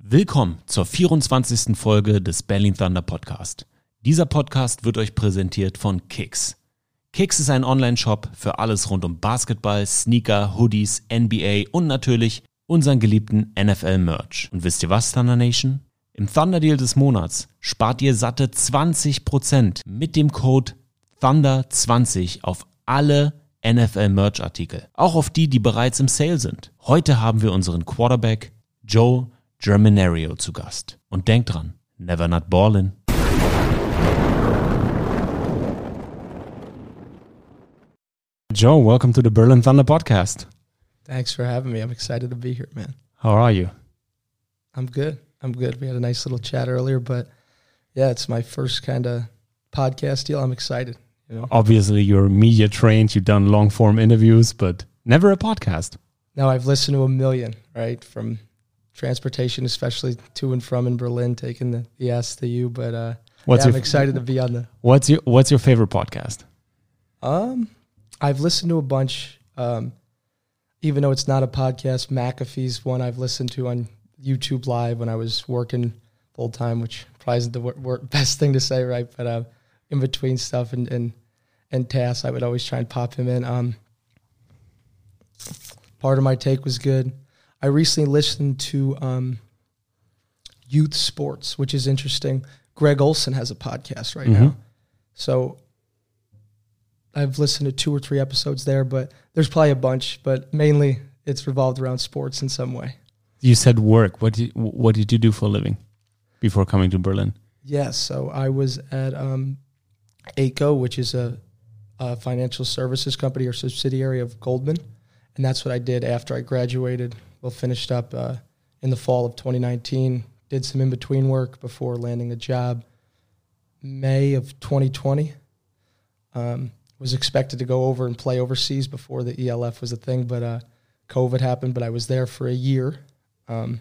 Willkommen zur 24. Folge des Berlin Thunder Podcast. Dieser Podcast wird euch präsentiert von Kicks. Kicks ist ein Online-Shop für alles rund um Basketball, Sneaker, Hoodies, NBA und natürlich unseren geliebten NFL-Merch. Und wisst ihr was, Thunder Nation? Im Thunder Deal des Monats spart ihr satte 20% mit dem Code Thunder20 auf alle NFL-Merch-Artikel. Auch auf die, die bereits im Sale sind. Heute haben wir unseren Quarterback Joe Germinerio zu Gast. Und denkt dran, never not ballin'. Joe, welcome to the Berlin Thunder podcast. Thanks for having me. I'm excited to be here, man. How are you? I'm good. I'm good. We had a nice little chat earlier, but yeah, it's my first kind of podcast deal. I'm excited. You know? Obviously, you're media trained, you've done long form interviews, but never a podcast. Now I've listened to a million, right? From transportation, especially to and from in Berlin, taking the, the S to you. But uh, What's yeah, your I'm excited to be on the. What's your What's your favorite podcast? Um, I've listened to a bunch. Um, even though it's not a podcast, McAfee's one I've listened to on YouTube Live when I was working full time, which probably isn't the wor- wor- best thing to say, right? But uh, in between stuff and and and tasks, I would always try and pop him in. Um, Pardon My Take was good. I recently listened to um, Youth Sports, which is interesting. Greg Olsen has a podcast right now, so I've listened to two or three episodes there, but there's probably a bunch, but mainly it's revolved around sports in some way. You said work. What did What did you do for a living before coming to Berlin? Yes, so I was at um, Ayco, which is a, a financial services company or subsidiary of Goldman, and that's what I did after I graduated. Well, finished up uh, in the fall of 2019. Did some in between work before landing a job. May of 2020. Um, was expected to go over and play overseas before the ELF was a thing, but uh, COVID happened. But I was there for a year um,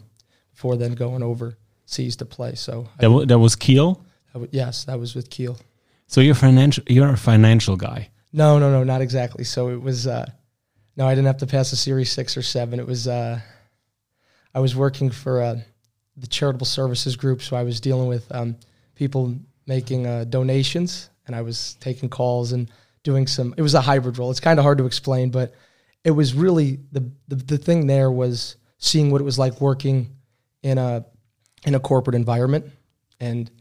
before then going overseas to play. So That, wa- that was Kiel. w- yes, that was with Kiel. So you're financial. You're a financial guy. No, no, no, not exactly. So it was. Uh, no, I didn't have to pass a Series six or seven. It was. Uh, I was working for uh, the charitable services group, so I was dealing with um, people making uh, donations, and I was taking calls and doing some. It was a hybrid role. It's kind of hard to explain, but it was really the, the the thing there was seeing what it was like working in a in a corporate environment, and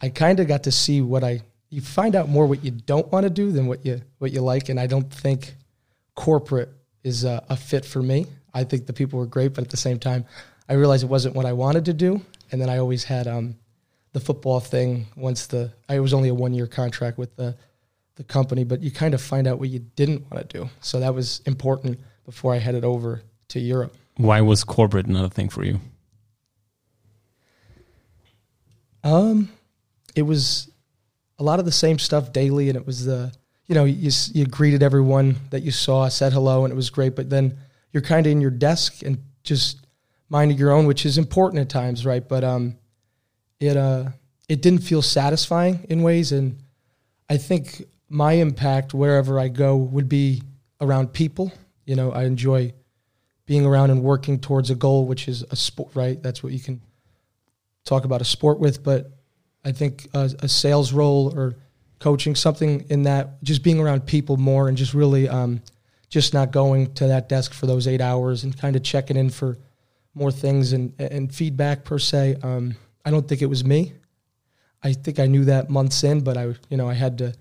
I kind of got to see what I you find out more what you don't want to do than what you what you like, and I don't think corporate is a, a fit for me. I think the people were great, but at the same time, I realized it wasn't what I wanted to do. And then I always had um, the football thing. Once the I was only a one year contract with the the company, but you kind of find out what you didn't want to do. So that was important before I headed over to Europe. Why was corporate not a thing for you? Um, it was a lot of the same stuff daily, and it was the you know you you greeted everyone that you saw, said hello, and it was great. But then you're kind of in your desk and just minding your own, which is important at times, right? But um, it uh it didn't feel satisfying in ways, and I think my impact wherever I go would be around people. You know, I enjoy being around and working towards a goal, which is a sport, right? That's what you can talk about a sport with, but I think a, a sales role or coaching something in that, just being around people more and just really um, just not going to that desk for those eight hours and kind of checking in for more things and, and feedback per se. Um, I don't think it was me. I think I knew that months in, but I, you know, I had to.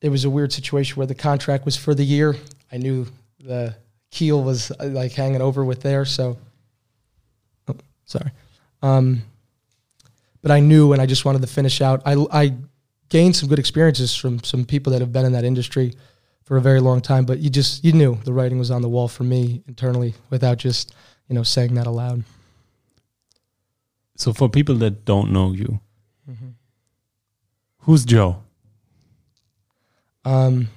It was a weird situation where the contract was for the year. I knew the Kiel was uh, like hanging over with there, so. Oh, sorry. Um, but I knew, and I just wanted to finish out. I, I gained some good experiences from some people that have been in that industry for a very long time. But you just you knew the writing was on the wall for me internally without just you know saying that aloud. So for people that don't know you, who's Joe? Um,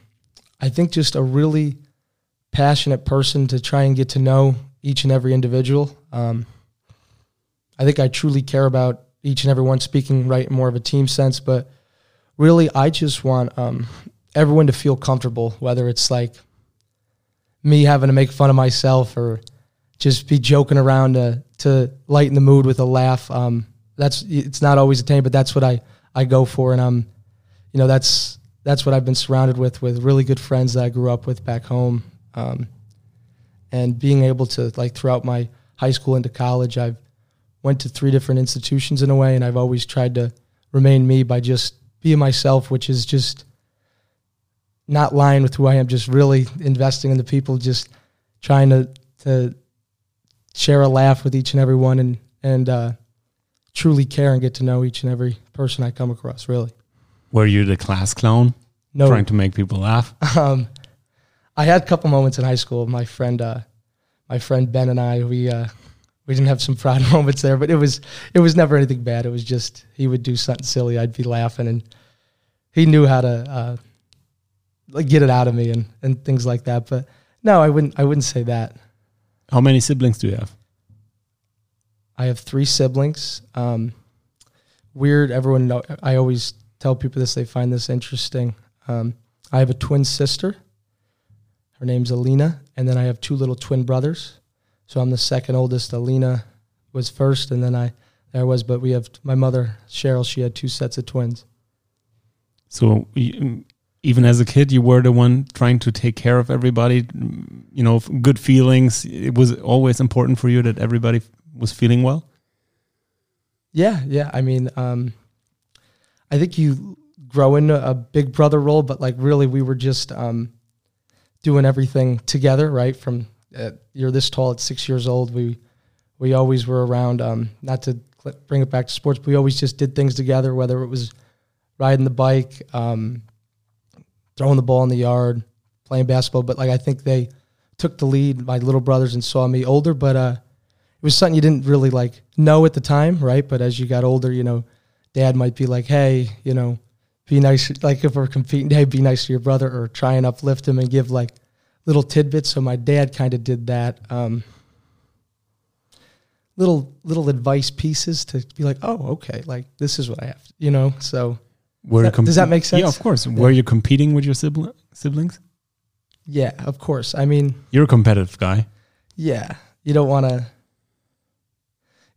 I think just a really passionate person to try and get to know each and every individual. Um, I think I truly care about each and every one. Speaking right more of a team sense, but really, I just want um, everyone to feel comfortable. Whether it's like me having to make fun of myself or just be joking around to to lighten the mood with a laugh. Um, that's it's not always attained, but that's what I I go for, and um, you know, that's that's what I've been surrounded with with really good friends that I grew up with back home, um, and being able to like throughout my high school into college, I've went to three different institutions in a way, and I've always tried to remain me by just being myself, which is just not lying with who I am, just really investing in the people, just trying to to share a laugh with each and every one, and and uh, truly care and get to know each and every person I come across. Really. Were you the class clown? No. Trying to make people laugh? Um, I had a couple moments in high school. My friend, uh, my friend Ben and I, we uh, we didn't have some proud moments there, but it was it was never anything bad. It was just he would do something silly, I'd be laughing, and he knew how to uh, like get it out of me and and things like that. But no, I wouldn't I wouldn't say that. How many siblings do you have? I have three siblings. Um, weird. Everyone know. I always tell people this. They find this interesting. Um, I have a twin sister. Her name's Alina, and then I have two little twin brothers. So I'm the second oldest. Alina was first, and then I there was. But we have my mother Cheryl. She had two sets of twins. So even as a kid, you were the one trying to take care of everybody. You know, good feelings. It was always important for you that everybody was feeling well. Yeah, yeah. I mean, um, I think you grow into a big brother role, but like really, we were just um, doing everything together, right? From uh, you're this tall at six years old, we we always were around. Um, not to bring it back to sports, but we always just did things together, whether it was riding the bike, um, throwing the ball in the yard, playing basketball. But like I think they took the lead, my little brothers, and saw me older, but uh, it was something you didn't really like know at the time, right? But as you got older, you know, dad might be like, hey, you know, be nice. Like if we're competing, hey, be nice to your brother or try and uplift him and give like little tidbits. So my dad kind of did that. Um, little little advice pieces to be like, oh, okay, like this is what I have, to, you know. So that, does that make sense? Yeah, of course. Yeah. Were you competing with your sibling, siblings? Yeah, of course. I mean, you're a competitive guy. Yeah, you don't want to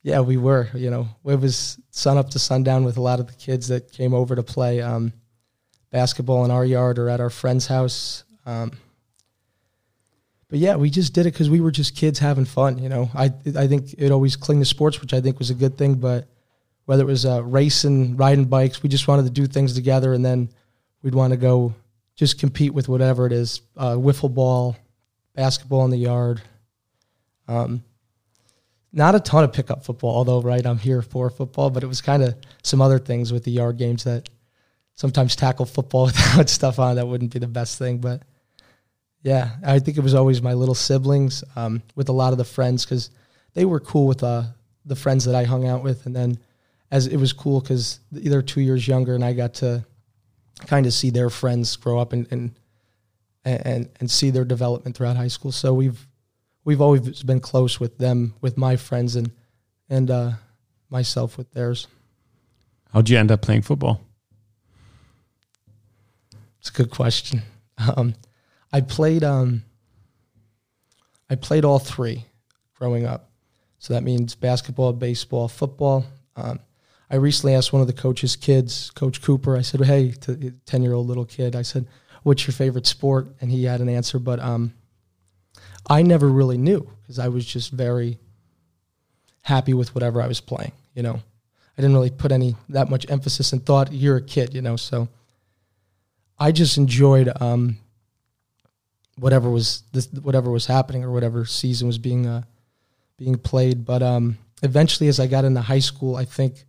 yeah, we were. You know, it was sun up to sundown with a lot of the kids that came over to play um, basketball in our yard or at our friend's house. Um, but yeah, we just did it because we were just kids having fun. You know, I I think it always cling to sports, which I think was a good thing. But whether it was uh, racing, riding bikes, we just wanted to do things together, and then we'd want to go just compete with whatever it is, uh, wiffle ball, basketball in the yard. Um, not a ton of pickup football, although right, I'm here for football, but it was kind of some other things with the yard games that sometimes tackle football without stuff on that wouldn't be the best thing. But yeah, I think it was always my little siblings um, with a lot of the friends because they were cool with uh, the friends that I hung out with, and then as it was cool because they're two years younger, and I got to kind of see their friends grow up and and and and see their development throughout high school. So we've we've always been close with them, with my friends, and and uh, myself with theirs. How'd you end up playing football? It's a good question. Um, I played um, I played all three growing up, so that means basketball, baseball, football. Um, I recently asked one of the coach's kids, Coach Cooper. I said, "Hey, ten year old little kid," I said, "What's your favorite sport?" And he had an answer, but um, I never really knew because I was just very happy with whatever I was playing. You know, I didn't really put any that much emphasis and thought. You're a kid, you know, so I just enjoyed um, whatever was this, whatever was happening or whatever season was being uh, being played. But um, eventually, as I got into high school, I think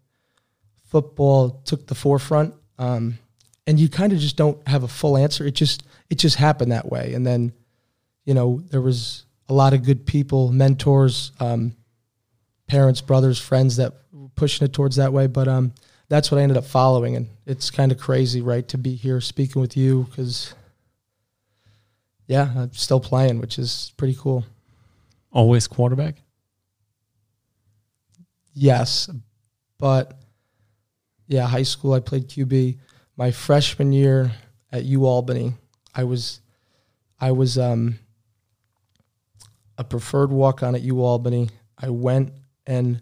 football took the forefront. Um, and you kind of just don't have a full answer. It just it just happened that way, and then you know, there was a lot of good people, mentors, um, parents, brothers, friends that were pushing it towards that way. But um, that's what I ended up following, and it's kind of crazy, right, to be here speaking with you because, yeah, I'm still playing, which is pretty cool. Always quarterback. Yes, but yeah, high school I played QB. My freshman year at U Albany, I was, I was um, a preferred walk on at U Albany. I went and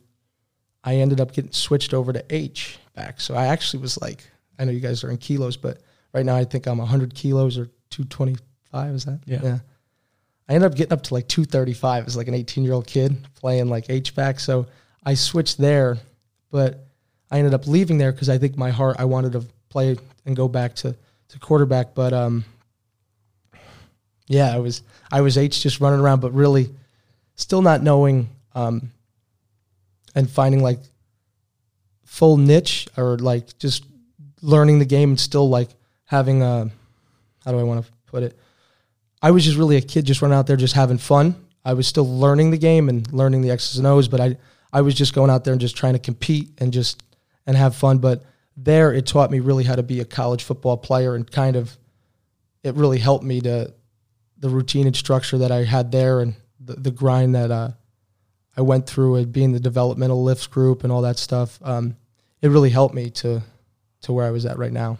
I ended up getting switched over to H back. So I actually was like, I know you guys are in kilos, but right now I think I'm 100 kilos or 225. Is that? Yeah. Yeah. I ended up getting up to like 235 as like an 18 year old kid playing like H back. So I switched there, but I ended up leaving there because I think my heart I wanted to play and go back to to quarterback. But um, yeah, I was I was H just running around, but really still not knowing um, and finding like full niche or like just learning the game and still like having a how do I want to put it? I was just really a kid just running out there just having fun. I was still learning the game and learning the X's and O's, but I I was just going out there and just trying to compete and just and have fun. But there it taught me really how to be a college football player and kind of it really helped me to the routine and structure that I had there and the, the grind that uh, I went through and being the developmental lifts group and all that stuff. Um, it really helped me to to where I was at right now.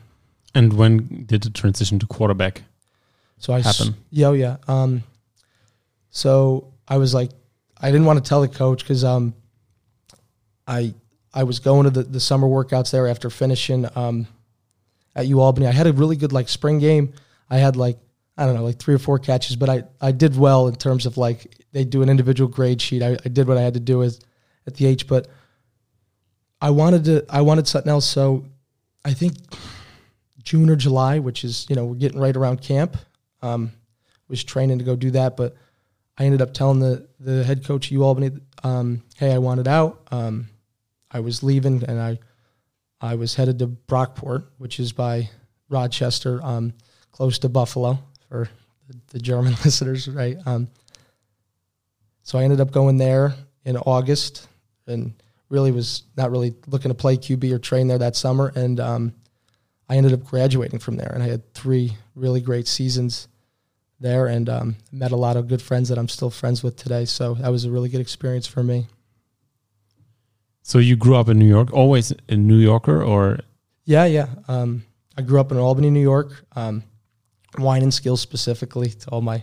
And when did the transition to quarterback So I s- happen? yeah, oh, yeah. Um, so I was like, I didn't want to tell the coach because um, I I was going to the, the summer workouts there after finishing um, at U Albany. I had a really good like spring game. I had like I don't know like three or four catches, but I I did well in terms of like they do an individual grade sheet. I, I did what I had to do as at the H, but I wanted to I wanted something else. So I think June or July, which is you know we're getting right around camp. Um, was training to go do that, but I ended up telling the the head coach at UAlbany, um, "Hey, I wanted out. Um, I was leaving, and I I was headed to Brockport, which is by Rochester, um, close to Buffalo for the, German listeners, right? Um, so I ended up going there in August, and really was not really looking to play QB or train there that summer, and um, I ended up graduating from there, and I had three really great seasons there, and um, met a lot of good friends that I'm still friends with today. So that was a really good experience for me. So you grew up in New York, always a New Yorker, or Yeah, yeah. Um, I grew up in Albany, New York. Um, Wynantskill specifically to all my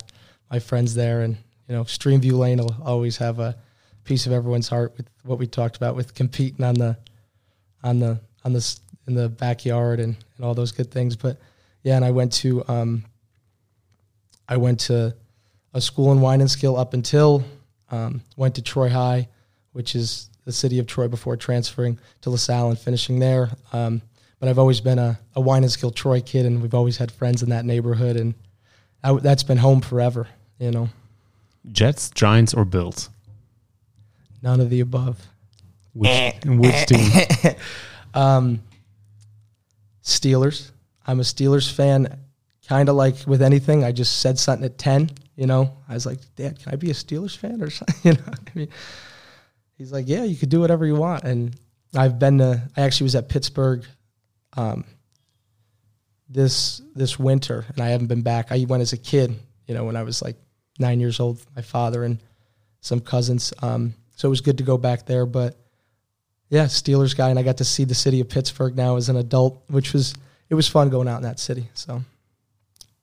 my friends there, and you know, Streamview Lane will always have a piece of everyone's heart with what we talked about with competing on the on the on this in the backyard and, and all those good things. But yeah, and I went to um, I went to a school in Wynantskill up until um, went to Troy High, which is the city of Troy before transferring to LaSalle and finishing there. Um, but I've always been a, a Wynantskill Troy kid, and we've always had friends in that neighborhood, and I, that's been home forever. You know, Jets, Giants, or Bills? none of the above. Which, which team? Um, Steelers. I'm a Steelers fan. Kind of like with anything, I just said something at ten. You know, I was like, "Dad, can I be a Steelers fan or something?" You know, I mean, he's like, "Yeah, you could do whatever you want." And I've been to. I actually was at Pittsburgh, um, this this winter, and I haven't been back. I went as a kid. You know, when I was like nine years old, my father and some cousins. Um, so it was good to go back there, but yeah, Steelers guy, and I got to see the city of Pittsburgh now as an adult, which was it was fun going out in that city. So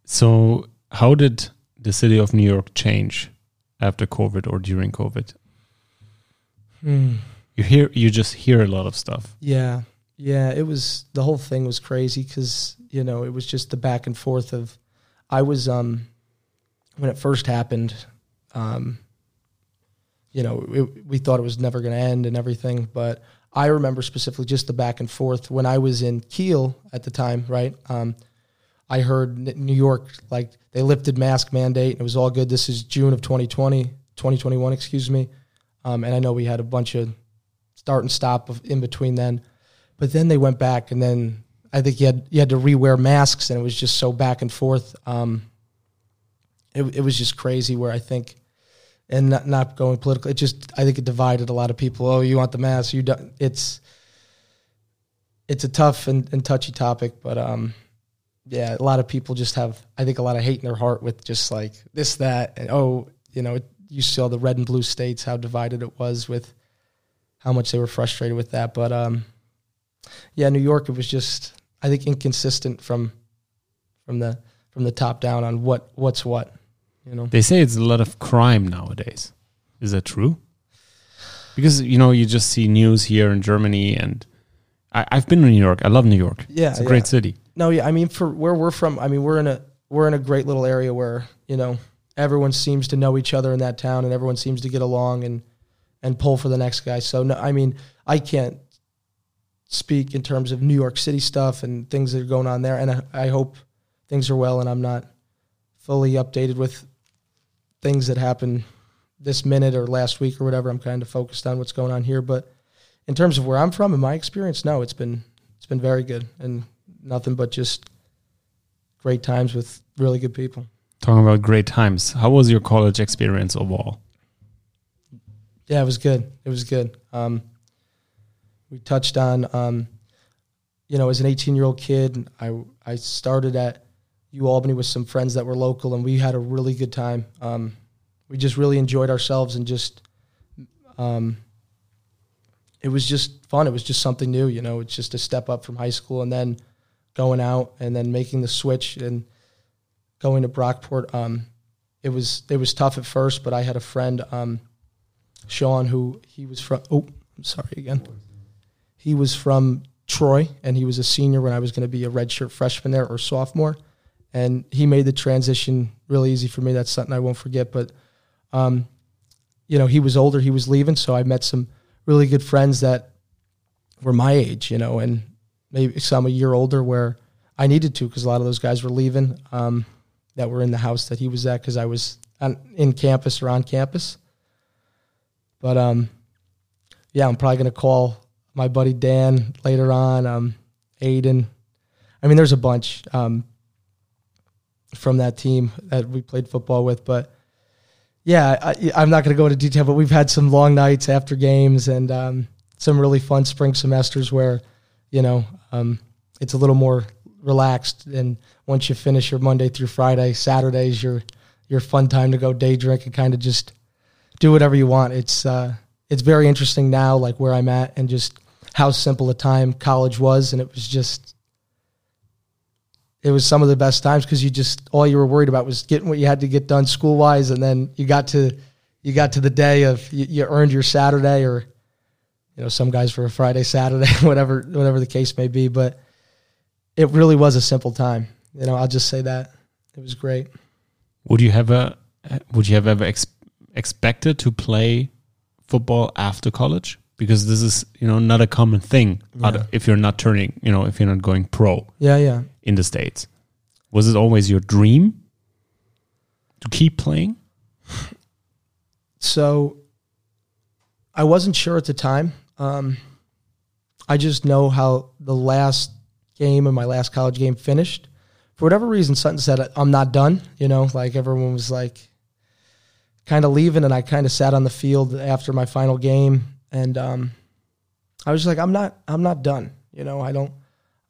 So, how did the city of New York change after COVID or during COVID? You hear, you just hear a lot of stuff. yeah, yeah, it was the whole thing was crazy because you know it was just the back and forth of I was um when it first happened, um, you know it, we thought it was never going to end and everything, but I remember specifically just the back and forth when I was in Kiel at the time, right? Um, I heard New York like they lifted mask mandate and it was all good. This is June of 2020, 2021, excuse me. Um, and I know we had a bunch of start and stop of, in between then, but then they went back and then I think you had you had to rewear masks and it was just so back and forth. Um, it it was just crazy where I think and not, not going political. It just I think it divided a lot of people. Oh, you want the mask? You don't. It's it's a tough and, and touchy topic, but um, yeah, a lot of people just have I think a lot of hate in their heart with just like this that and oh you know it, you saw the red and blue states how divided it was with how much they were frustrated with that, but um, yeah, New York it was just I think inconsistent from from the from the top down on what what's what, you know. They say it's a lot of crime nowadays. Is that true? because you know you just see news here in Germany, and I, I've been to New York. I love New York. Yeah, it's a yeah. great city. No, yeah. I mean, for where we're from, I mean, we're in a we're in a great little area where you know everyone seems to know each other in that town, and everyone seems to get along and and pull for the next guy. So no, I mean, I can't speak in terms of New York City stuff and things that are going on there, and I, I hope things are well, and I'm not fully updated with things that happen this minute or last week or whatever. I'm kind of focused on what's going on here, but in terms of where I'm from and my experience, no, it's been it's been very good and nothing but just great times with really good people. Talking about great times. How was your college experience overall? Yeah, it was good. It was good. Um, we touched on, um, you know, as an 18 year old kid, I I started at U Albany with some friends that were local, and we had a really good time. Um, we just really enjoyed ourselves, and just, um, it was just fun. It was just something new, you know. It's just a step up from high school, and then going out, and then making the switch and going to Brockport. Um, it was it was tough at first, but I had a friend. Um, Sean, who he was from. Oh, I'm sorry again. He was from Troy, and he was a senior when I was going to be a redshirt freshman there or sophomore, and he made the transition really easy for me. That's something I won't forget. But, um, you know, he was older, he was leaving, so I met some really good friends that were my age, you know, and maybe some a year older where I needed to because a lot of those guys were leaving um, that were in the house that he was at because I was on, in campus or on campus. But um, yeah, I'm probably gonna call my buddy Dan later on. Um, Aiden. I mean, there's a bunch um, from that team that we played football with, but yeah, I, I'm not gonna go into detail. But we've had some long nights after games and um, some really fun spring semesters where, you know, um, it's a little more relaxed. And once you finish your Monday through Friday, Saturdays your your fun time to go day drink and kind of just do whatever you want. It's uh, it's very interesting now, like where I'm at, and just how simple a time college was, and it was just it was some of the best times because you just all you were worried about was getting what you had to get done school wise, and then you got to you got to the day of you, you earned your Saturday, or you know some guys for a Friday, Saturday, whatever whatever the case may be, but it really was a simple time. You know, I'll just say that it was great. Would you have a would you have ever ex expected to play football after college? Because this is you know not a common thing Yeah. if you're not turning you know if you're not going pro Yeah, yeah. in the states. Was it always your dream to keep playing? So I wasn't sure at the time. Um, I just know how the last game of my last college game finished. For whatever reason, Sutton said, I'm not done. You know, like everyone was like kind of leaving, and I kind of sat on the field after my final game. And um, I was just like, I'm not, I'm not done. You know, I don't,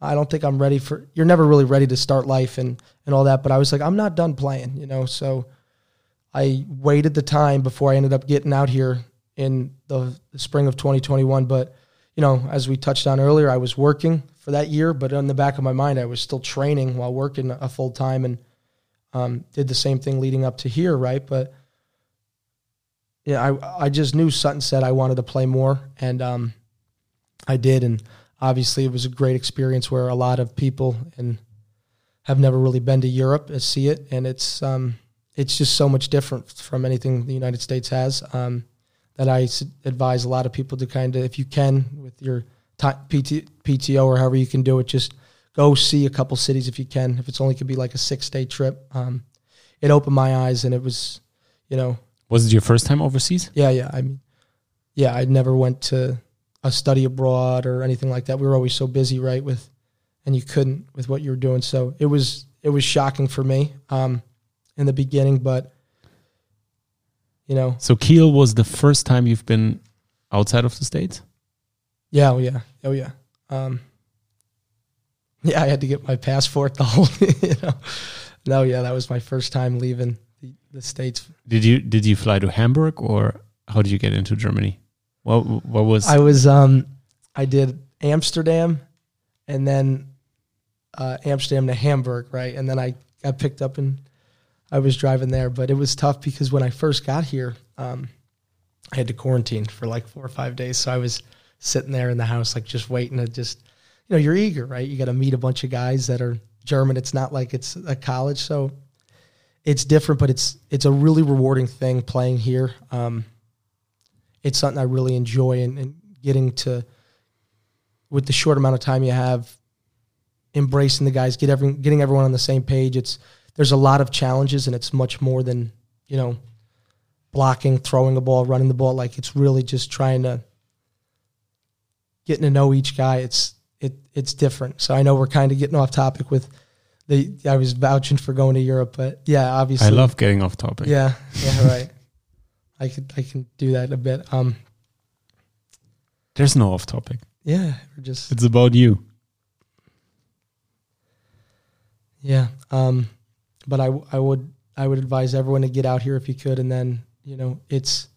I don't think I'm ready for. You're never really ready to start life and and all that. But I was like, I'm not done playing. You know, so I waited the time before I ended up getting out here in the, the spring of 2021. But you know, as we touched on earlier, I was working for that year, but in the back of my mind, I was still training while working a full time and um, did the same thing leading up to here, right? But yeah, I I just knew Sutton said I wanted to play more, and um, I did, and obviously it was a great experience where a lot of people and have never really been to Europe and see it, and it's um, it's just so much different from anything the United States has. Um, that I advise a lot of people to kind of, if you can, with your PT, PTO or however you can do it, just go see a couple cities if you can. If it's only could be like a six day trip, um, it opened my eyes, and it was, you know, Was it your first time overseas? yeah, yeah. I mean, yeah, I never went to a study abroad or anything like that. We were always so busy, right? With, and you couldn't with what you were doing. So it was it was shocking for me um, in the beginning, but you know, So Kiel was the first time you've been outside of the states. yeah, oh yeah, oh yeah, um, yeah. I had to get my passport. The whole, you know, no, yeah, that was my first time leaving the, the states. Did you did you fly to Hamburg or how did you get into Germany? What what was I was um I did Amsterdam and then uh, Amsterdam to Hamburg, right? And then I got picked up and I was driving there, but it was tough because when I first got here, um, I had to quarantine for like four or five days. So I was sitting there in the house, like just waiting to just, you know, you're eager, right? You got to meet a bunch of guys that are German. It's not like it's a college, so it's different, but it's it's a really rewarding thing playing here. Um, it's something I really enjoy and, and getting to with the short amount of time you have, embracing the guys, get every, getting everyone on the same page. It's there's a lot of challenges, and it's much more than you know blocking, throwing the ball, running the ball. Like it's really just trying to getting to know each guy. It's it it's different. So I know we're kind of getting off topic with the. I was vouching for going to Europe, but yeah, obviously I love getting off topic. Yeah, yeah, right. I could I can do that a bit. Um, There's no off topic. yeah, we're just It's about you. yeah. Um, but I I would I would advise everyone to get out here if you could, and then you know it's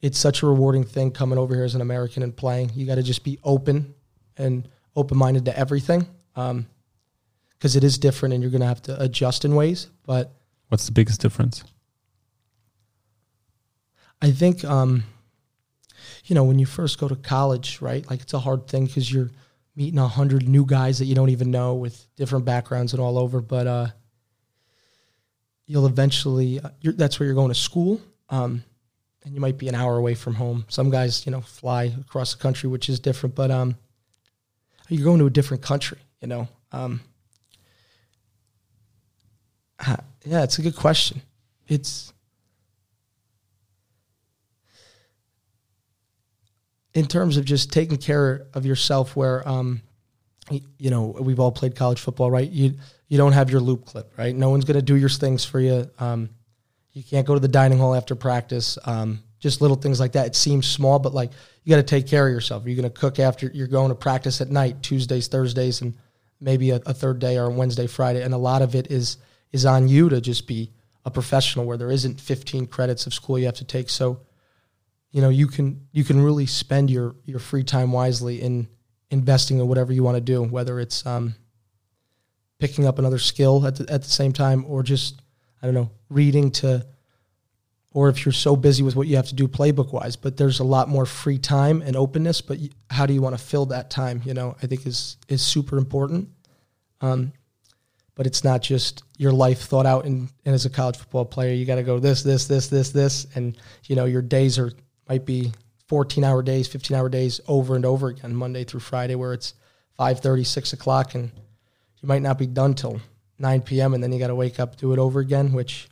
it's such a rewarding thing coming over here as an American and playing. You got to just be open and open minded to everything, because it is different, and you're going to have to adjust in ways. But What's the biggest difference? I think, um, you know, when you first go to college, right? Like it's a hard thing because you're meeting a hundred new guys that you don't even know with different backgrounds and all over. But uh, you'll eventually, uh, that's where you're going to school, um, and you might be an hour away from home. Some guys, you know, fly across the country, which is different. But um, you're going to a different country, you know. Um, yeah, it's a good question. It's in terms of just taking care of yourself where um you know we've all played college football right? You you don't have your loop clip right? No one's going to do your things for you. Um you can't go to the dining hall after practice. Um just little things like that. It seems small but like you got to take care of yourself. You're going to cook after you're going to practice at night tuesdays thursdays and maybe a, a third day or a wednesday friday and a lot of it is is on you to just be a professional where there isn't 15 credits of school you have to take. So you know you can you can really spend your your free time wisely in investing in whatever you want to do whether it's um, picking up another skill at the, at the same time or just i don't know reading to or if you're so busy with what you have to do playbook wise but there's a lot more free time and openness but how do you want to fill that time you know i think is is super important. Um, but it's not just your life thought out and, and as a college football player you got to go this this this this this and you know your days are might be 14 hour days 15 hour days over and over again monday through friday where it's 5.30 6 o'clock and you might not be done till 9 p.m and then you got to wake up do it over again which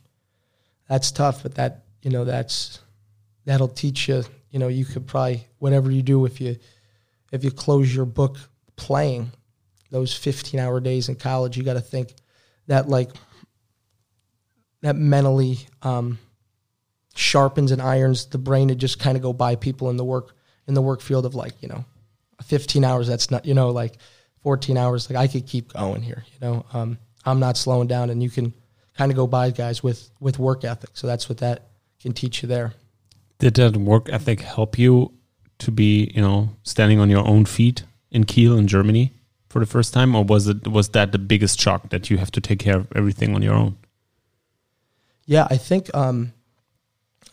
that's tough but that you know that's that'll teach you you know you could probably whatever you do if you if you close your book playing those 15 hour days in college you got to think that like that mentally um, sharpens and irons the brain to just kind of go by people in the work in the work field of like you know 15 hours that's not you know like 14 hours like i could keep going here you know um, i'm not slowing down and you can kind of go by guys with with work ethic so that's what that can teach you there Did that work ethic help you to be, you know, standing on your own feet in Kiel in Germany for the first time, or was it was that the biggest shock that you have to take care of everything on your own? Yeah, I think um,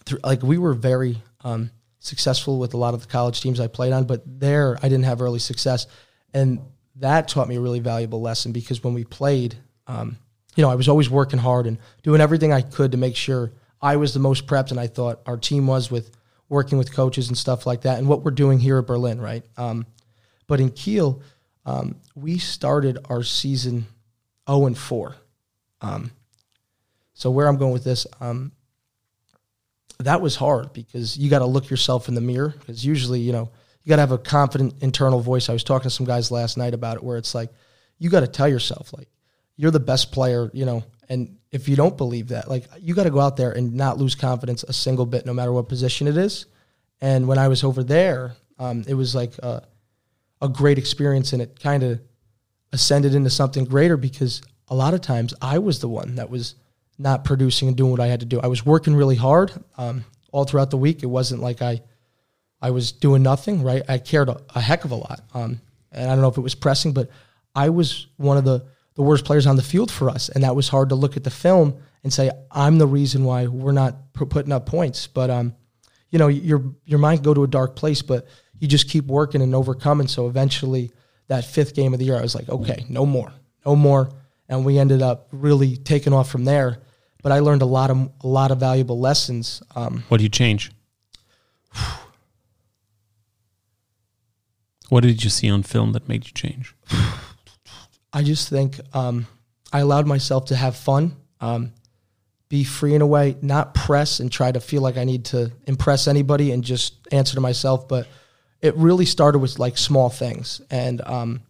through, like we were very um, successful with a lot of the college teams I played on, but there I didn't have early success, and that taught me a really valuable lesson because when we played, um, you know, I was always working hard and doing everything I could to make sure I was the most prepped, and I thought our team was with working with coaches and stuff like that, and what we're doing here at Berlin, right? Um, but in Kiel, um, we started our season zero and four. Um, so where I'm going with this, um, that was hard because you got to look yourself in the mirror because usually, you know, you got to have a confident internal voice. I was talking to some guys last night about it where it's like, you got to tell yourself like, you're the best player, you know, and if you don't believe that, like you got to go out there and not lose confidence a single bit, no matter what position it is. And when I was over there, um, it was like a, a great experience and it kind of ascended into something greater because a lot of times I was the one that was not producing and doing what I had to do. I was working really hard um, all throughout the week. It wasn't like I I was doing nothing, right? I cared a, a heck of a lot. Um, and I don't know if it was pressing, but I was one of the, the worst players on the field for us. And that was hard to look at the film and say, I'm the reason why we're not p- putting up points. But, um, you know, your your mind go to a dark place, but you just keep working and overcoming. So eventually, that fifth game of the year, I was like, okay, no more, no more, and we ended up really taking off from there. But I learned a lot of a lot of valuable lessons. Um, What did you change? what did you see on film that made you change? I just think um, I allowed myself to have fun, um, be free in a way, not press and try to feel like I need to impress anybody and just answer to myself. But it really started with like small things. And um,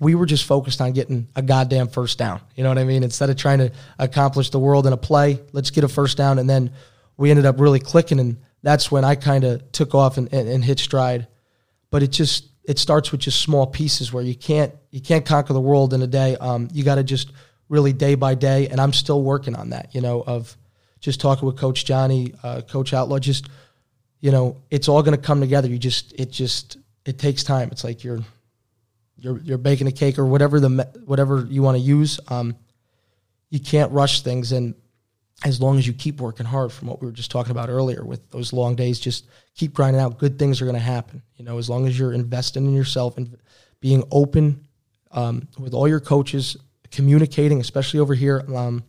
we were just focused on getting a goddamn first down. You know what I mean? Instead of trying to accomplish the world in a play, let's get a first down. And then we ended up really clicking. And that's when I kind of took off and, and, and hit stride. But it just, it starts with just small pieces where you can't you can't conquer the world in a day. Um, you got to just really day by day, and I'm still working on that. You know, of just talking with Coach Johnny, uh, Coach Outlaw. Just you know, it's all going to come together. You just it just it takes time. It's like you're you're you're baking a cake or whatever the whatever you want to use. Um, you can't rush things, and as long as you keep working hard, from what we were just talking about earlier, with those long days, just keep grinding out. Good things are going to happen. You know, as long as you're investing in yourself and being open um, with all your coaches, communicating, especially over here, um,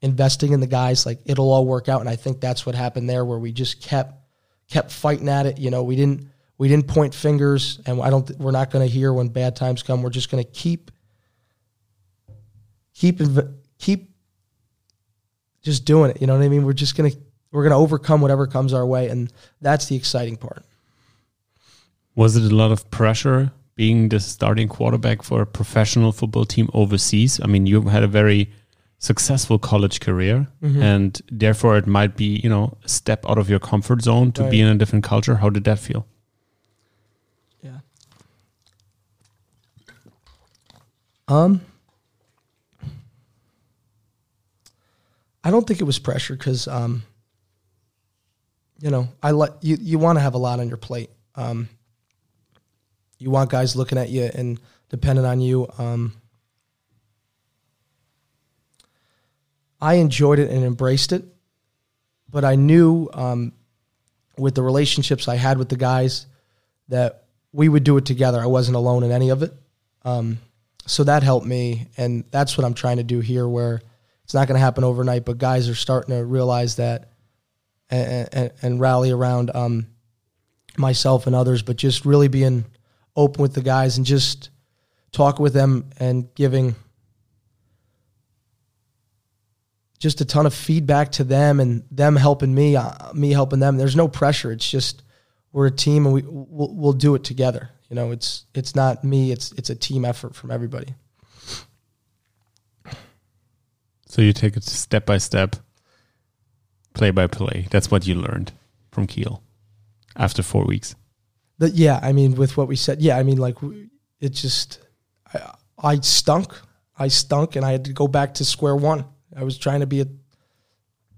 investing in the guys, like it'll all work out. And I think that's what happened there, where we just kept kept fighting at it. You know, we didn't we didn't point fingers, and I don't. We're not going to hear when bad times come. We're just going to keep keep keep just doing it. You know what I mean? We're just gonna we're gonna overcome whatever comes our way, and that's the exciting part. Was it a lot of pressure being the starting quarterback for a professional football team overseas? I mean, you had a very successful college career, Mm-hmm. and therefore it might be, you know, a step out of your comfort zone to be in a different culture. How did that feel? Yeah. Um, I don't think it was pressure because, um, you know, I let you. You want to have a lot on your plate. Um, you want guys looking at you and depending on you. Um, I enjoyed it and embraced it, but I knew um, with the relationships I had with the guys that we would do it together. I wasn't alone in any of it. Um, so that helped me. And that's what I'm trying to do here, where it's not going to happen overnight, but guys are starting to realize that and, and, and rally around um, myself and others, but just really being open with the guys and just talking with them and giving just a ton of feedback to them and them helping me, uh, me helping them. There's no pressure. It's just we're a team and we we'll, we'll do it together. You know, it's it's not me. It's it's a team effort from everybody. So you take it step by step, play by play. That's what you learned from Kiel after four weeks. But yeah, I mean, with what we said, yeah, I mean, like it just, I, I stunk. I stunk, and I had to go back to square one. I was trying to be a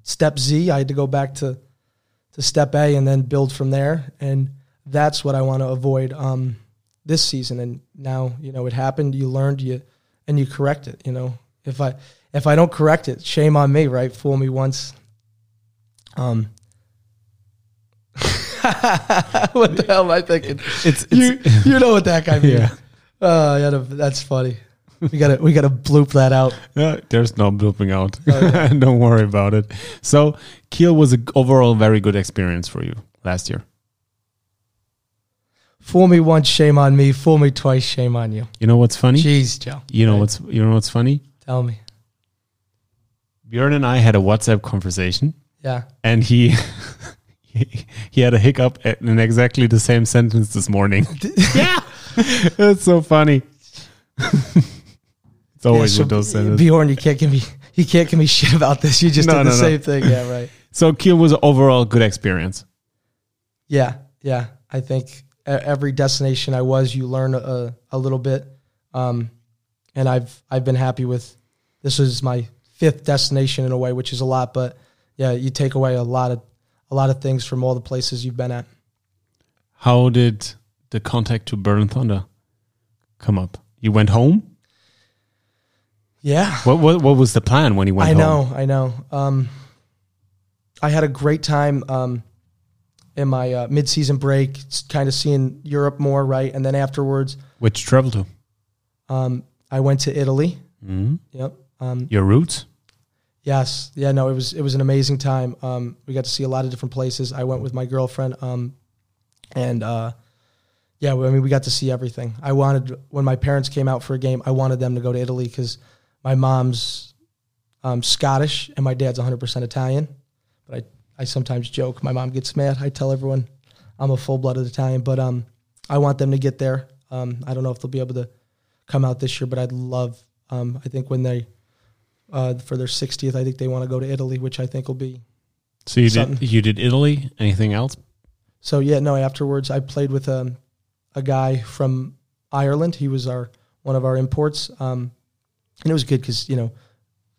step Z. I had to go back to to step A and then build from there. And that's what I want to avoid um, this season. And now, you know, it happened. You learned, you and you correct it. You know, if I if I don't correct it, shame on me, right? Fool me once. Um. what the hell am I thinking? It's, you you know what that guy means. Yeah. Oh, yeah, that's funny. We gotta we gotta bloop that out. Yeah, there's no blooping out. Oh, Don't worry about it. So Kiel was an overall very good experience for you last year. Fool me once, shame on me. Fool me twice, shame on you. You know what's funny? Jeez, Joe. You know Right. what's you know what's funny? Tell me. Björn and I had a WhatsApp conversation, Yeah. and he he, he had a hiccup in exactly the same sentence this morning. yeah, that's so funny. it's always yeah, so with those sentences. Bjorn, you can't give me you can't give me shit about this. You just No, did the no, no. same thing. Yeah, right. So Kiel was an overall good experience. Yeah, yeah. I think every destination I was, you learn a, a little bit, um, and I've I've been happy with. This is my fifth destination in a way, which is a lot. But yeah, you take away a lot of a lot of things from all the places you've been at. How did the contact to Berlin Thunder come up? You went home. Yeah, What what, what was the plan when you went I home? know, I know. Um, I had a great time. Um, in my uh, mid-season break, kind of seeing Europe more, right? And then afterwards, Which travel to? um, I went to Italy. hmm Yep. Um, Your roots? yes. Yeah. No. It was it was an amazing time. Um, we got to see a lot of different places. I went with my girlfriend. Um, and uh, yeah, I mean, we got to see everything. I wanted when my parents came out for a game, I wanted them to go to Italy because my mom's um, Scottish and my dad's 100% Italian. But I, I sometimes joke. My mom gets mad. I tell everyone I'm a full blooded Italian, but um, I want them to get there. Um, I don't know if they'll be able to come out this year, but I'd love. Um, I think when they uh, for their 60th, I think they want to go to Italy, which I think will be So you Something. did you did Italy? Anything else? So yeah, no. Afterwards, I played with um, a guy from Ireland. He was our one of our imports, um, and it was good because you know,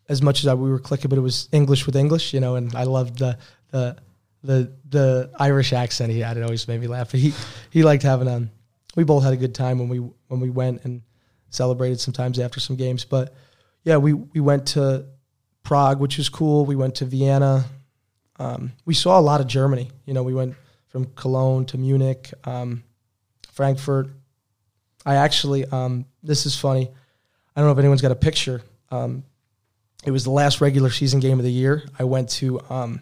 as much as I, we were clicking, but it was English with English, you know, and I loved the the the the Irish accent he had. It always made me laugh. But he he liked having um. We both had a good time when we when we went and celebrated sometimes after some games. But yeah, we we went to Prague, which was cool. We went to Vienna. Um, we saw a lot of Germany. You know, we went from Cologne to Munich, um, Frankfurt. I actually, um, this is funny. I don't know if anyone's got a picture. Um, it was the last regular season game of the year. I went to um,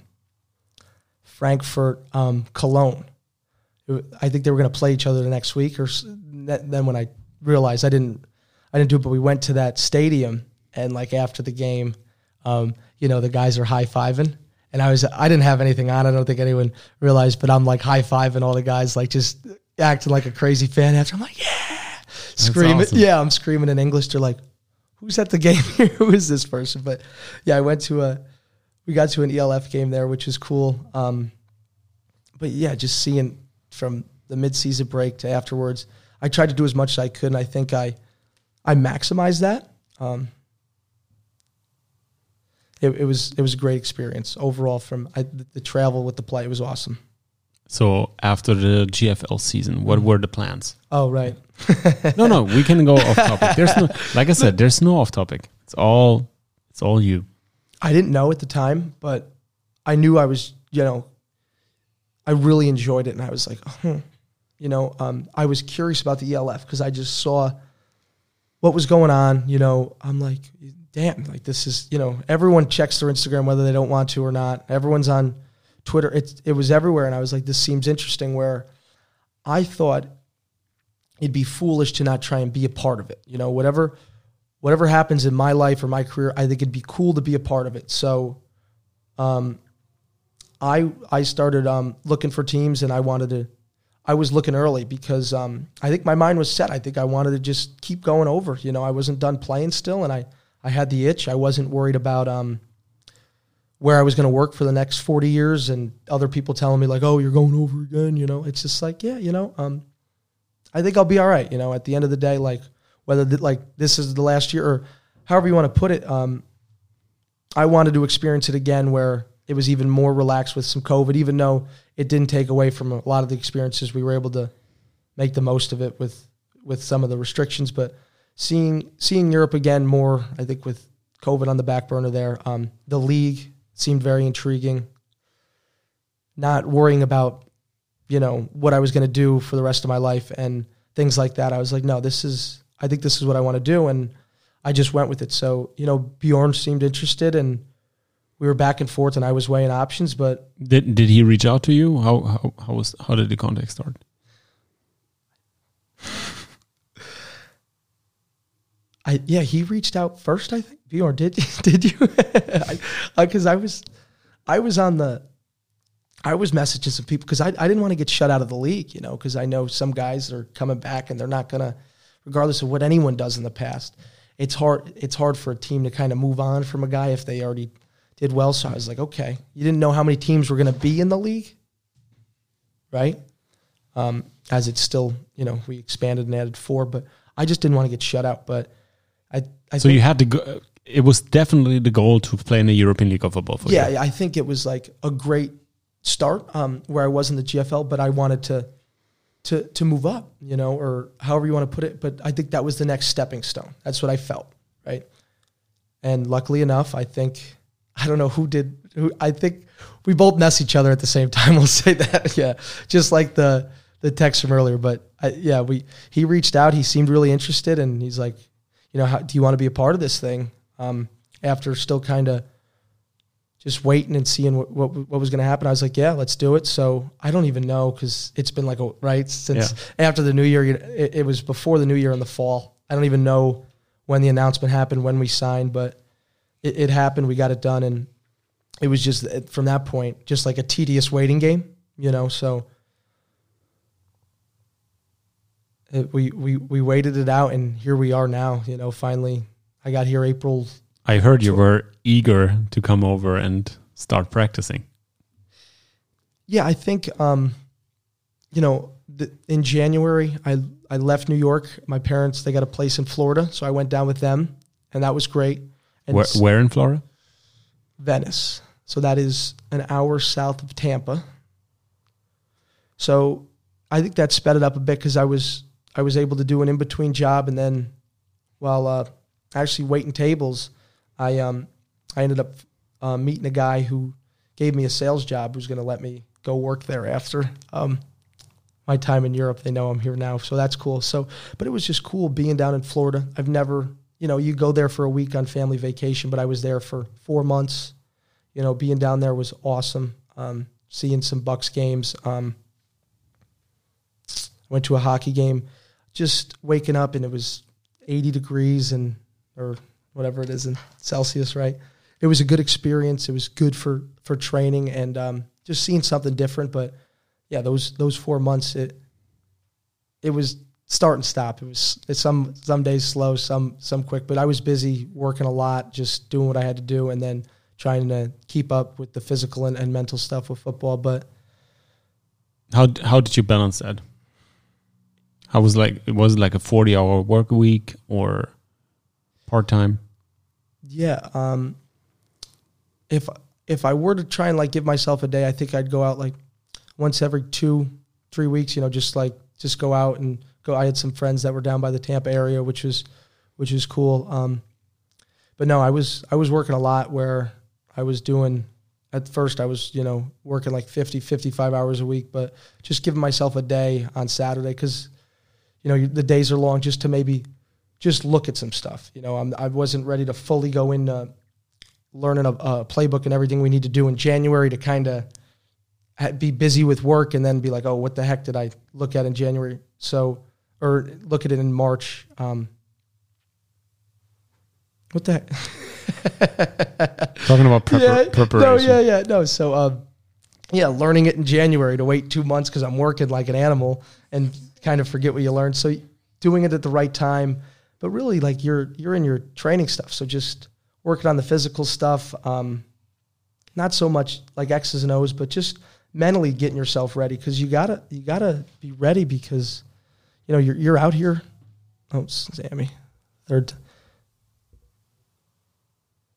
Frankfurt, um, Cologne. I think they were going to play each other the next week, or then when I realized I didn't, I didn't do it. But we went to that stadium, and like after the game, um, you know, the guys are high fiving, and I was, I didn't have anything on. I don't think anyone realized, but I'm like high fiving all the guys, like just acting like a crazy fan. After I'm like, yeah, screaming, awesome. yeah, I'm screaming in English. They're like, who's at the game here? Who is this person? But yeah, I went to a, we got to an ELF game there, which was cool. Um, but yeah, just seeing from the mid-season break to afterwards, I tried to do as much as I could, and I think I, I maximized that. Um, it, it was it was a great experience overall. From I, the, the travel with the play, it was awesome. So after the GFL season, what were the plans? Oh right, No, no, we can go off topic. There's no, like I said, there's no off topic. It's all, it's all you. I didn't know at the time, but I knew I was, you know, I really enjoyed it, and I was like, hmm. you know, um, I was curious about the ELF because I just saw what was going on. You know, I'm like, damn, like this is, you know, everyone checks their Instagram whether they don't want to or not. Everyone's on Twitter. It it was everywhere, and I was like, this seems interesting. Where I thought it'd be foolish to not try and be a part of it. You know, whatever whatever happens in my life or my career, I think it'd be cool to be a part of it. So, um, I I started um, looking for teams, and I wanted to. I was looking early because um, I think my mind was set. I think I wanted to just keep going over. You know, I wasn't done playing still, and I I had the itch. I wasn't worried about um, where I was going to work for the next forty years, and other people telling me like, "Oh, you're going over again." You know, it's just like, yeah, you know, um, I think I'll be all right. You know, at the end of the day, like whether th- like this is the last year or however you want to put it, um, I wanted to experience it again where it was even more relaxed with some COVID, even though it didn't take away from a lot of the experiences. We were able to make the most of it with with some of the restrictions, but seeing seeing Europe again more, I think with COVID on the back burner there, um, the league seemed very intriguing. Not worrying about you know what I was going to do for the rest of my life and things like that. I was like, no, this is I think this is what I want to do, and I just went with it. So you know, Bjorn seemed interested, and we were back and forth, and I was weighing options, but Did did he reach out to you? How how how was how did the contact start? I yeah, he reached out first. I think Bjorn did did you? Because I, was I was on the I was messaging some people because I I didn't want to get shut out of the league, you know, because I know some guys are coming back and they're not gonna, regardless of what anyone does in the past. It's hard. It's hard for a team to kind of move on from a guy if they already did well. So I was like, okay, you didn't know how many teams were going to be in the league, right? Um, as it's still, you know, we expanded and added four, but I just didn't want to get shut out. But I, I So you had to go. It was definitely the goal to play in the European League of Football for yeah, you. I think it was like a great start um, where I was in the GFL, but I wanted to to to move up, you know, or however you want to put it. But I think that was the next stepping stone. That's what I felt, right? And luckily enough, I think I don't know who did. Who I think we both mess each other at the same time. We'll say that. Yeah, just like the the text from earlier. But I, yeah, we he reached out. He seemed really interested, and he's like, you know, how, do you want to be a part of this thing? Um, after still kind of just waiting and seeing what what, what was going to happen, I was like, yeah, let's do it. So I don't even know because it's been like a right since Yeah. after the new year. It, it was before the new year in the fall. I don't even know when the announcement happened, when we signed, but it, it happened. We got it done, and it was just uh, from that point, just like a tedious waiting game, you know. So it, we we we waited it out, and here we are now. You know, finally, I got here April. I heard you were eager to come over and start practicing. Yeah, I think um, you know, the, in January, I I left New York. My parents they got a place in Florida, so I went down with them, and that was great. And Where, where in Florida? Venice. So that is an hour south of Tampa. So I think that sped it up a bit because I was I was able to do an in between job, and then while uh, actually waiting tables, I um I ended up uh, meeting a guy who gave me a sales job who's going to let me go work there after um, my time in Europe. They know I'm here now, so that's cool. So, but it was just cool being down in Florida. I've never, you know, you go there for a week on family vacation, but I was there for four months. You know, being down there was awesome. Um, seeing some Bucs games. Um, went to a hockey game. Just waking up and it was 80 degrees and or whatever it is in Celsius, right? It was a good experience. It was good for for training and um, just seeing something different. But yeah, those those four months, it it was start and stop. It was some some days slow, some some quick. But I was busy working a lot, just doing what I had to do, and then trying to keep up with the physical and, and mental stuff with football. But How how did you balance that? How was like it was like a forty hour work week or part time? Yeah. Um, if if I were to try and like give myself a day, I think I'd go out like once every two, three weeks. You know, just like just go out and go. I had some friends that were down by the Tampa area, which was which was cool. Um, but no, I was I was working a lot where I was doing. At first, I was you know working like 50, 55 hours a week, but just giving myself a day on Saturday because you know the days are long, just to maybe just look at some stuff. You know, I'm, I wasn't ready to fully go into learning a, a playbook and everything we need to do in January to kind of be busy with work and then be like, oh, what the heck did I look at in January? So, or look at it in March. Um, what the heck? Talking about prepar- preparation. No, yeah, yeah, no. So, um, yeah, learning it in January to wait two months because I'm working like an animal and kind of forget what you learned. So, doing it at the right time, but really, like you're you're in your training stuff. So just working on the physical stuff. Um, not so much like X's and O's, but just mentally getting yourself ready because you gotta you gotta be ready because you know you're you're out here. Oh, Sami, third.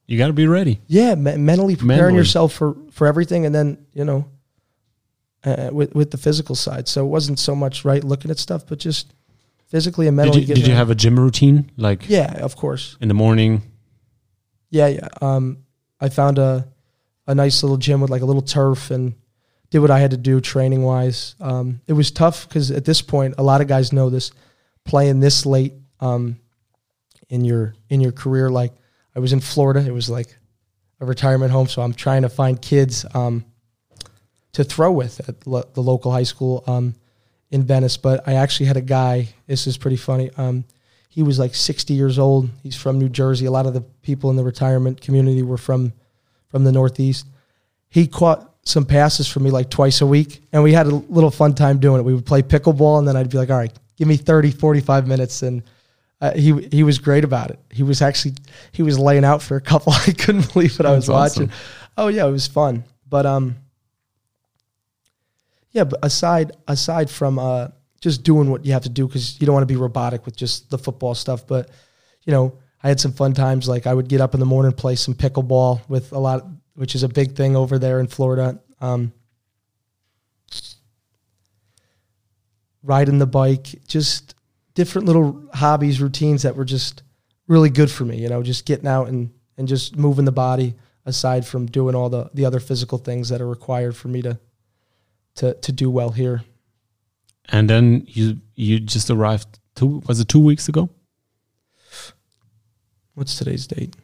You got to be ready. Yeah, me- mentally preparing Mentally. yourself for for everything, and then you know, uh, with with the physical side. So it wasn't so much right looking at stuff, but just physically and Did mentally. you, did you have a gym routine like Yeah, of course. in the morning? Yeah, yeah. Um, I found a a nice little gym with like a little turf and did what I had to do training wise. Um, it was tough because at this point, a lot of guys know this. Playing this late um, in your in your career, like I was in Florida, it was like a retirement home, so I'm trying to find kids um, to throw with at lo- the local high school um, in Venice. But I actually had a guy. This is pretty funny. Um, he was like 60 years old. He's from New Jersey. A lot of the people in the retirement community were from from the Northeast. He caught some passes for me like twice a week, and we had a little fun time doing it. We would play pickleball, and then I'd be like, "All right, give me 30, 45 minutes," and uh, he he was great about it. He was actually he was laying out for a couple. I couldn't believe what I was awesome. watching. Oh yeah, it was fun. But um, yeah. But aside aside from uh, just doing what you have to do because you don't want to be robotic with just the football stuff. But you know, I had some fun times. Like I would get up in the morning, play some pickleball with a lot, which is a big thing over there in Florida. Um, riding the bike, just different little hobbies, routines that were just really good for me. You know, just getting out and and just moving the body. aside from doing all the the other physical things that are required for me to to to do well here. And then you you just arrived two was it two weeks ago? What's today's date?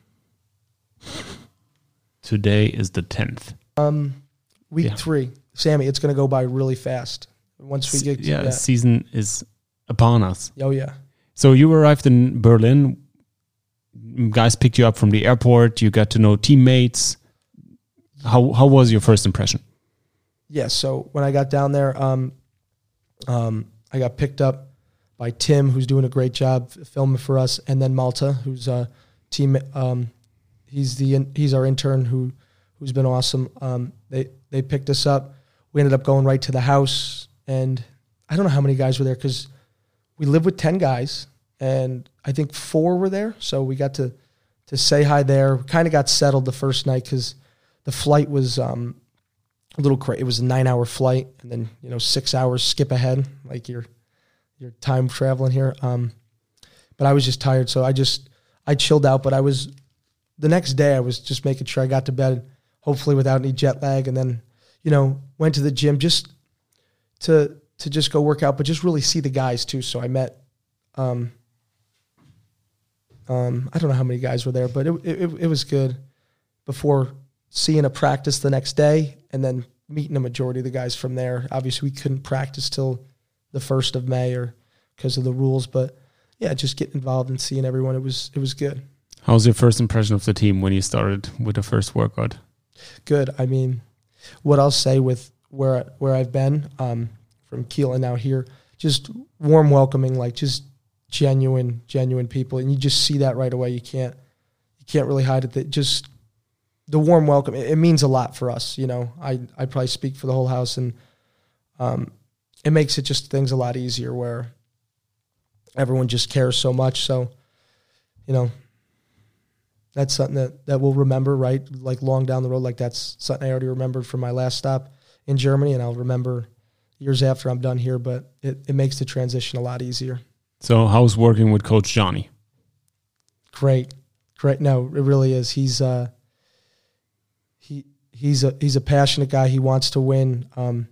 Today is the tenth. Um, week Yeah. three, Sami. It's going to go by really fast once we get. yeah, season is upon us. Oh yeah. So you arrived in Berlin. Guys picked you up from the airport. You got to know teammates. How how was your first impression? Yeah. So when I got down there, um, um, I got picked up by Tim, who's doing a great job filming for us, and then Malte, who's a team. Um, he's the he's our intern who who's been awesome. Um, they they picked us up. We ended up going right to the house, and I don't know how many guys were there because we live with ten guys, and I think four were there. So we got to to say hi there. Kind of got settled the first night because the flight was um, a little crazy. It was a nine hour flight, and then you know six hours skip ahead, like you're you're time traveling here. Um, but I was just tired, so I just I chilled out. But I was the next day I was just making sure I got to bed, hopefully without any jet lag, and then you know went to the gym just to to just go work out, but just really see the guys too. So I met. Um, um, I don't know how many guys were there, but it, it, it was good. Before seeing a practice the next day and then meeting a majority of the guys from there. Obviously, we couldn't practice till the first of May or because of the rules, but yeah, just getting involved and seeing everyone. It was it was good. How was your first impression of the team when you started with the first workout? Good. I mean, what I'll say with where where I've been um, from Kiel and now here, just warm, welcoming, like just genuine, genuine people, and you just see that right away. You can't you can't really hide it. That just the warm welcome. It, it means a lot for us. You know, I I probably speak for the whole house, and um, it makes it just things a lot easier where everyone just cares so much. So, you know, that's something that, that we'll remember, right? Like long down the road, like that's something I already remembered from my last stop in Germany, and I'll remember years after I'm done here. But it, it makes the transition a lot easier. So how's working with Coach Johnny? Great, great. No, it really is. He's uh, he's a he's a passionate guy. He wants to win. Um,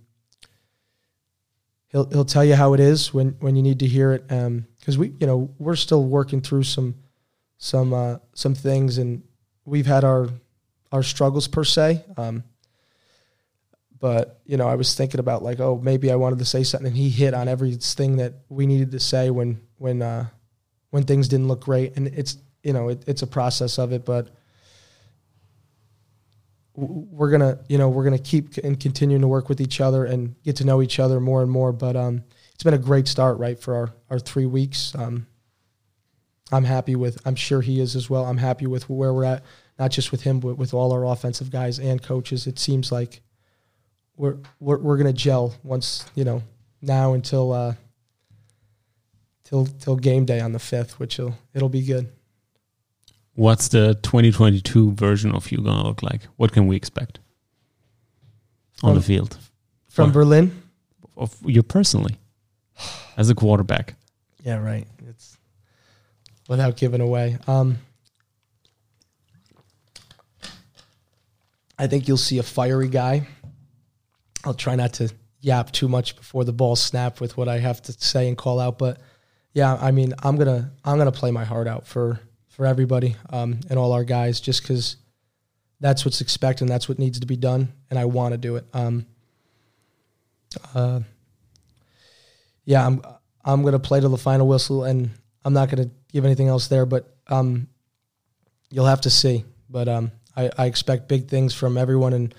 he'll he'll tell you how it is when when you need to hear it. Um, because we you know we're still working through some some uh, some things, and we've had our our struggles per se. Um, but you know, I was thinking about like, oh, maybe I wanted to say something, and he hit on everything that we needed to say when when uh, when things didn't look great, and it's you know it, it's a process of it, but we're gonna you know we're gonna keep and continuing to work with each other and get to know each other more and more. But um, it's been a great start, right, for our our three weeks. Um, I'm happy with. I'm sure he is as well. I'm happy with where we're at, not just with him, but with all our offensive guys and coaches. It seems like we're we're we're gonna gel once you know now until uh, till till game day on the fifth, which will it'll be good. What's the 2022 version of you gonna look like? What can we expect on the field From What? Berlin, of you personally as a quarterback? Yeah, right. It's without giving away. Um, I think you'll see a fiery guy. I'll try not to yap too much before the ball snap with what I have to say and call out, but yeah, I mean, I'm gonna I'm gonna play my heart out for for everybody um, and all our guys, just because that's what's expected, and that's what needs to be done, and I want to do it. Um, uh, yeah, I'm I'm gonna play to the final whistle, and I'm not gonna give anything else there. But um, you'll have to see. But um, I, I expect big things from everyone, and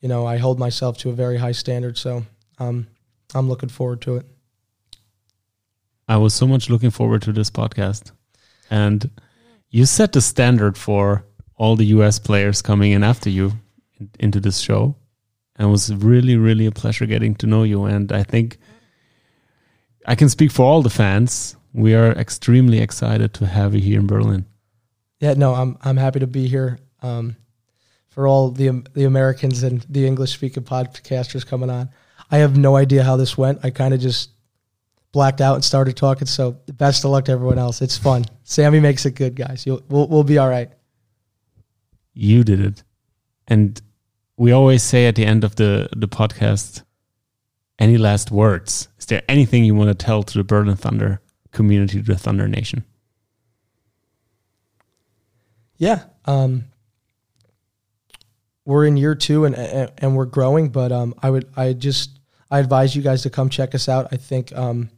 you know I hold myself to a very high standard. So um, I'm looking forward to it. I was so much looking forward to this podcast. And you set the standard for all the US players coming in after you in- into this show. And it was really, really a pleasure getting to know you. And I think I can speak for all the fans. We are extremely excited to have you here in Berlin. Yeah, no, I'm I'm happy to be here. Um, for all the the Americans and the English speaking podcasters coming on, I have no idea how this went. I kind of just blacked out and started talking. So best of luck to everyone else. It's fun. Sami makes it good, guys. You'll, we'll we'll be all right. You did it. And we always say at the end of the the podcast, any last words? Is there anything you want to tell to the Berlin Thunder community, to the Thunder Nation? Yeah, um, we're in year two and and, and we're growing, but um, I would I just I advise you guys to come check us out. I think um,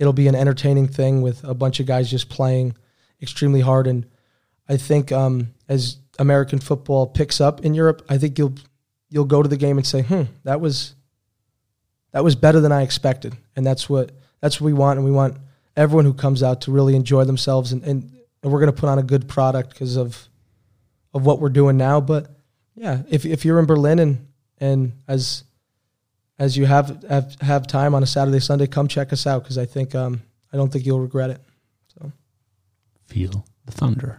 it'll be an entertaining thing with a bunch of guys just playing extremely hard, and I think um, as American football picks up in Europe, I think you'll you'll go to the game and say, "Hmm, that was that was better than I expected," and that's what that's what we want, and we want everyone who comes out to really enjoy themselves, and and, and we're going to put on a good product because of of what we're doing now. But yeah, if if you're in Berlin and and as as you have have, have time on a Saturday Sunday, come check us out because I think um, I don't think you'll regret it. So feel the thunder.